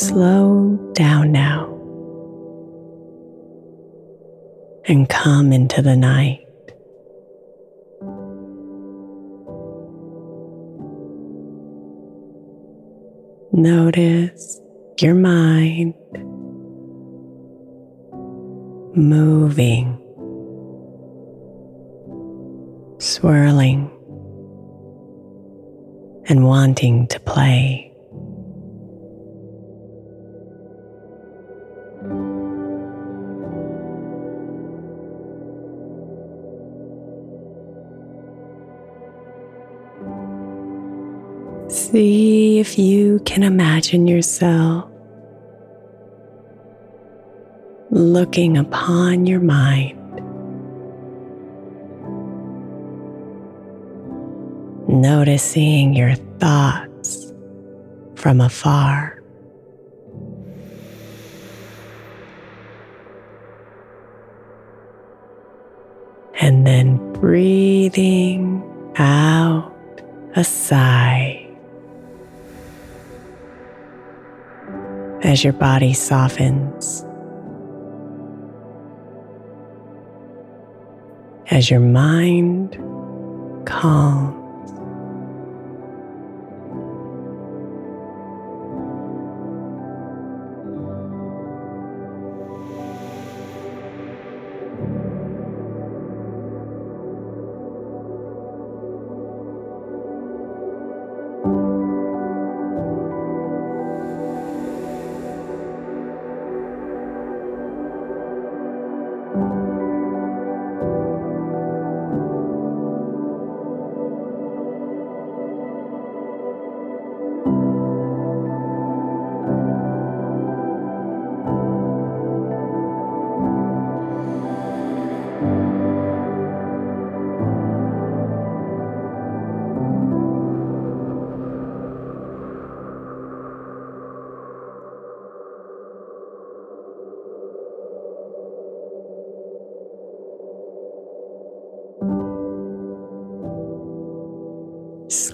Slow down now and come into the night. Notice your mind moving, swirling, and wanting to play. See if you can imagine yourself looking upon your mind. Noticing your thoughts from afar. And then breathing out a sigh. As your body softens, as your mind calms.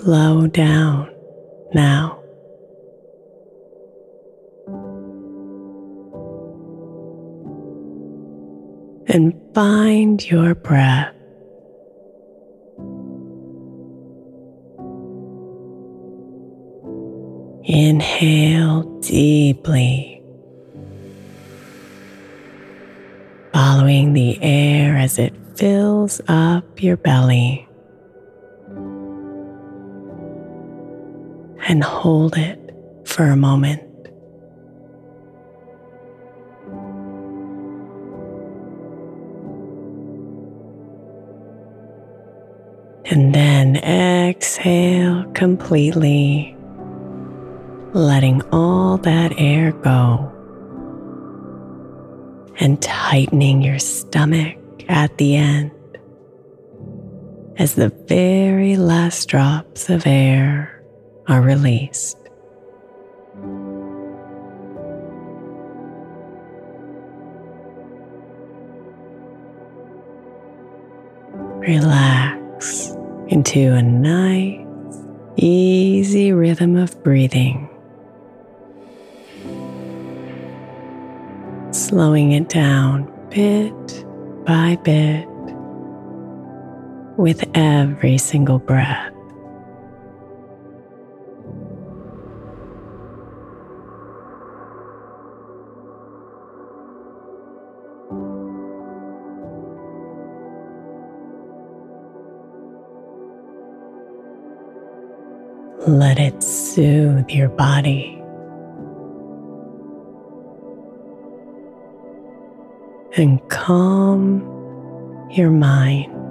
Slow down now. And find your breath. Inhale deeply, following the air as it fills up your belly. And hold it for a moment. And then exhale completely letting all that air go and tightening your stomach at the end as the very last drops of air are released. Relax into a nice, easy rhythm of breathing. slowing it down bit by bit with every single breath. Let it soothe your body. and calm your mind.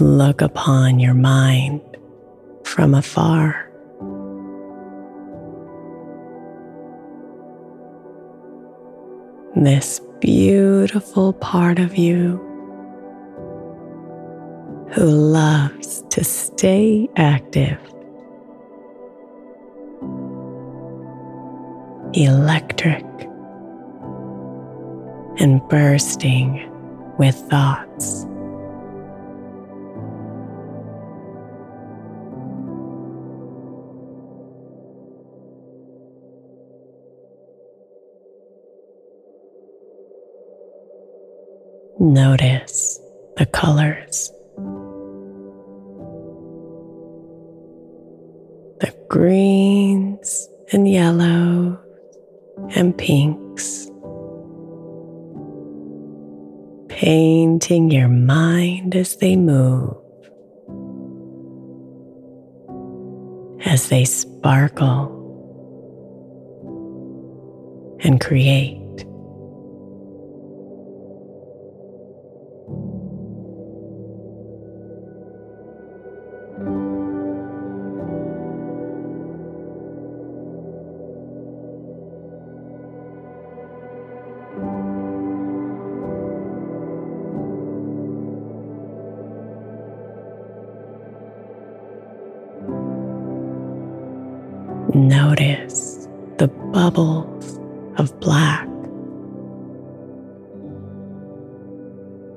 Look upon your mind from afar. This beautiful part of you who loves to stay active, electric, and bursting with thoughts. Notice the colors. The greens and yellows and pinks. Painting your mind as they move. as they sparkle and create.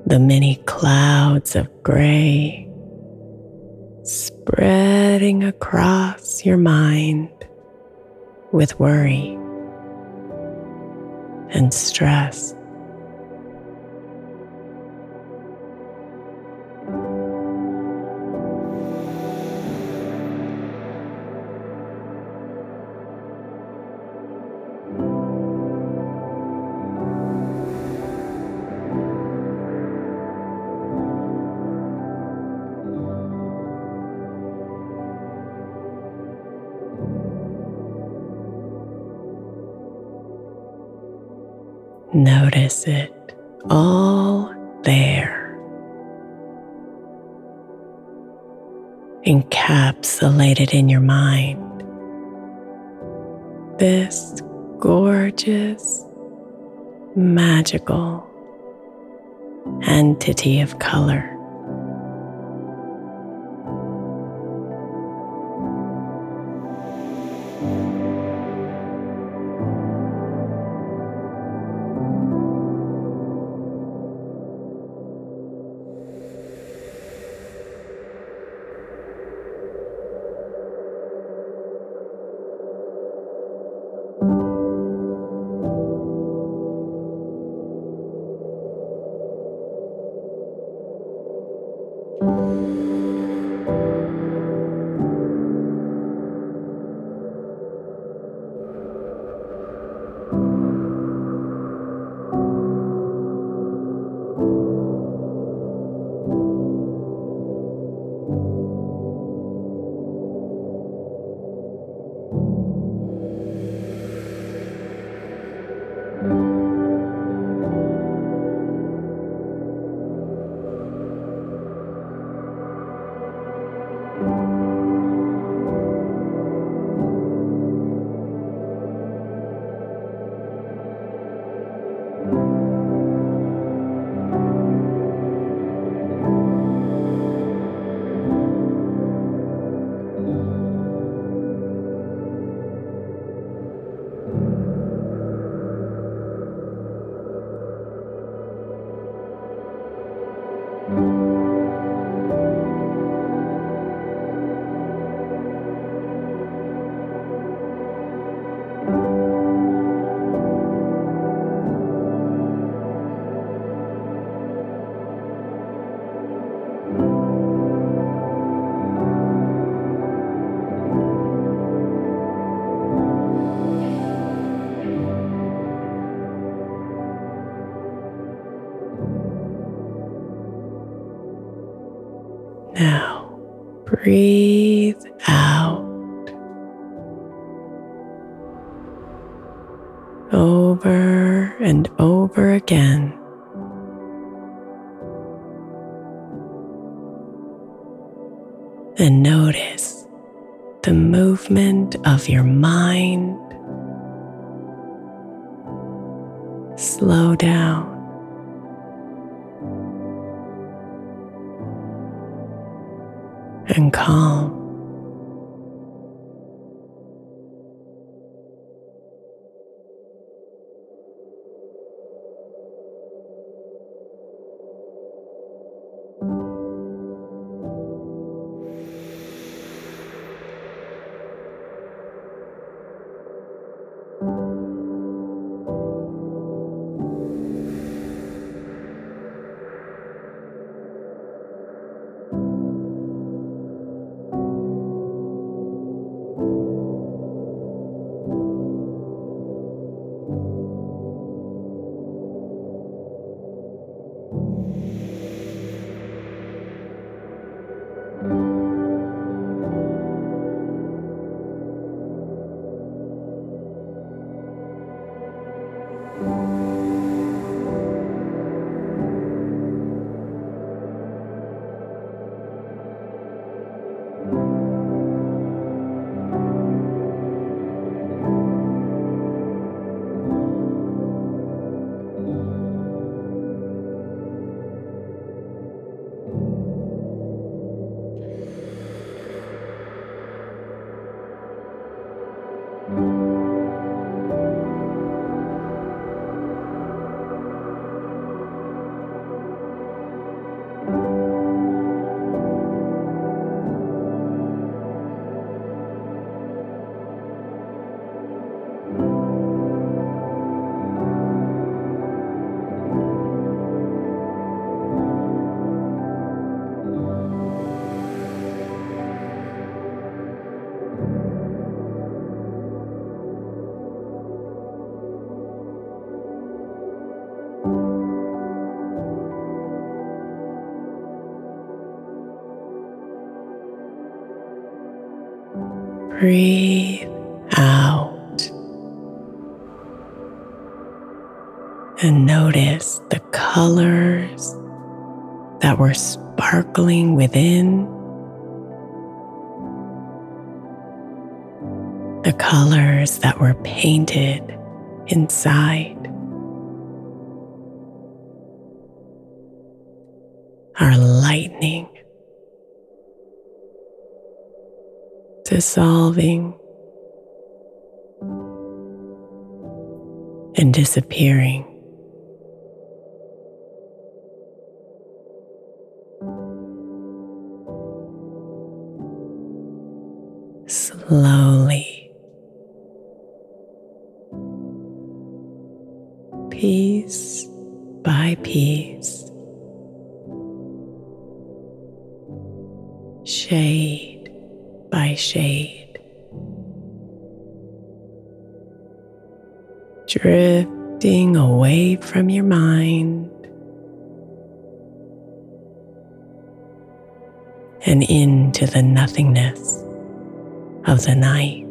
The many clouds of gray spreading across your mind with worry and stress. Notice it all there, encapsulated in your mind. This gorgeous, magical entity of color. Breathe out over and over again. And notice the movement of your mind. Slow down. And calm. Breathe out. And notice the colors that were sparkling within, the colors that were painted inside. Dissolving, and disappearing. slowly. Piece by piece, shade shade, drifting away from your mind and into the nothingness of the night.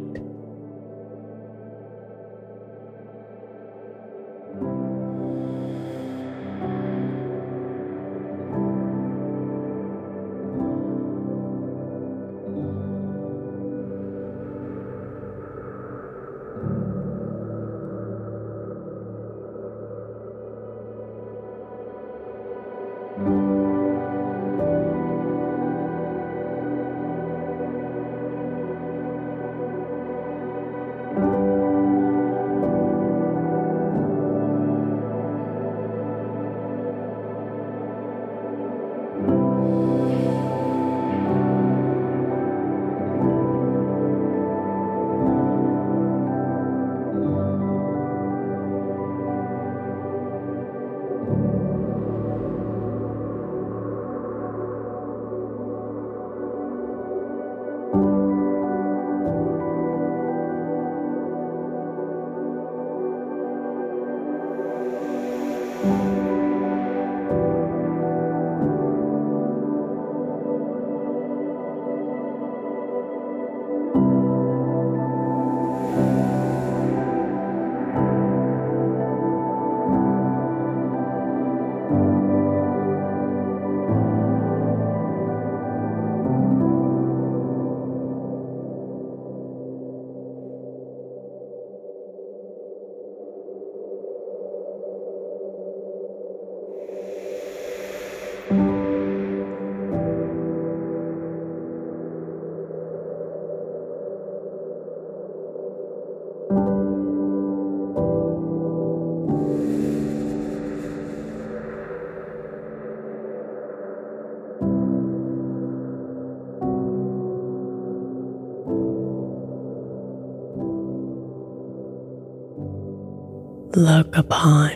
Look upon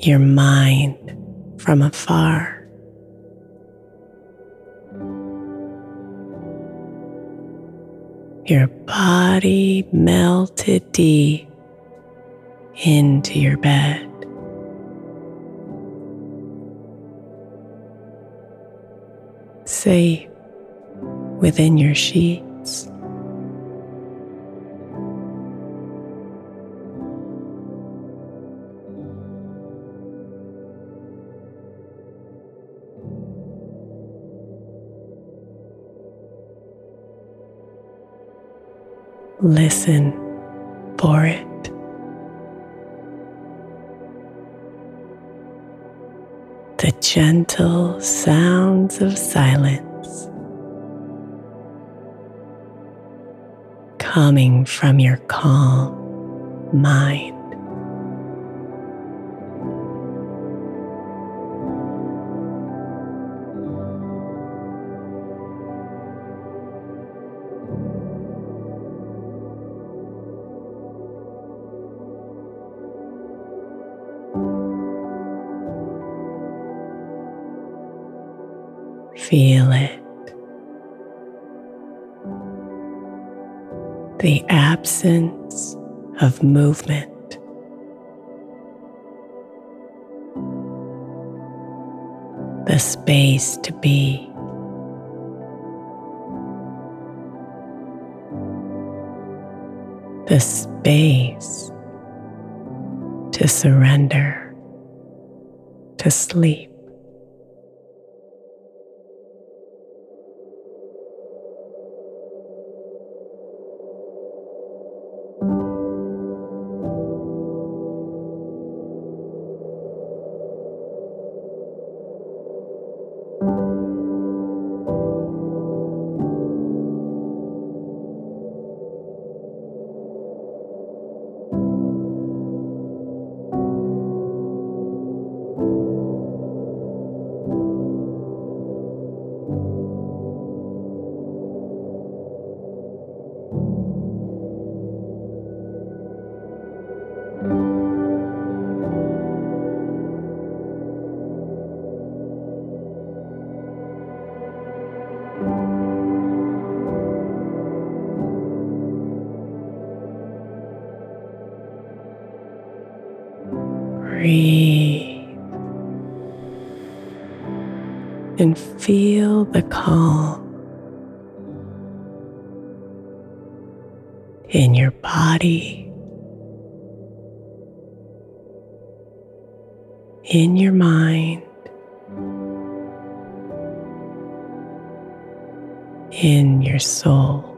your mind from afar. Your body melted deep into your bed. Safe within your sheets. Listen for it. The gentle sounds of silence coming from your calm mind. Of movement. The space to be. the space to surrender, to sleep. In your body, in your mind, in your soul.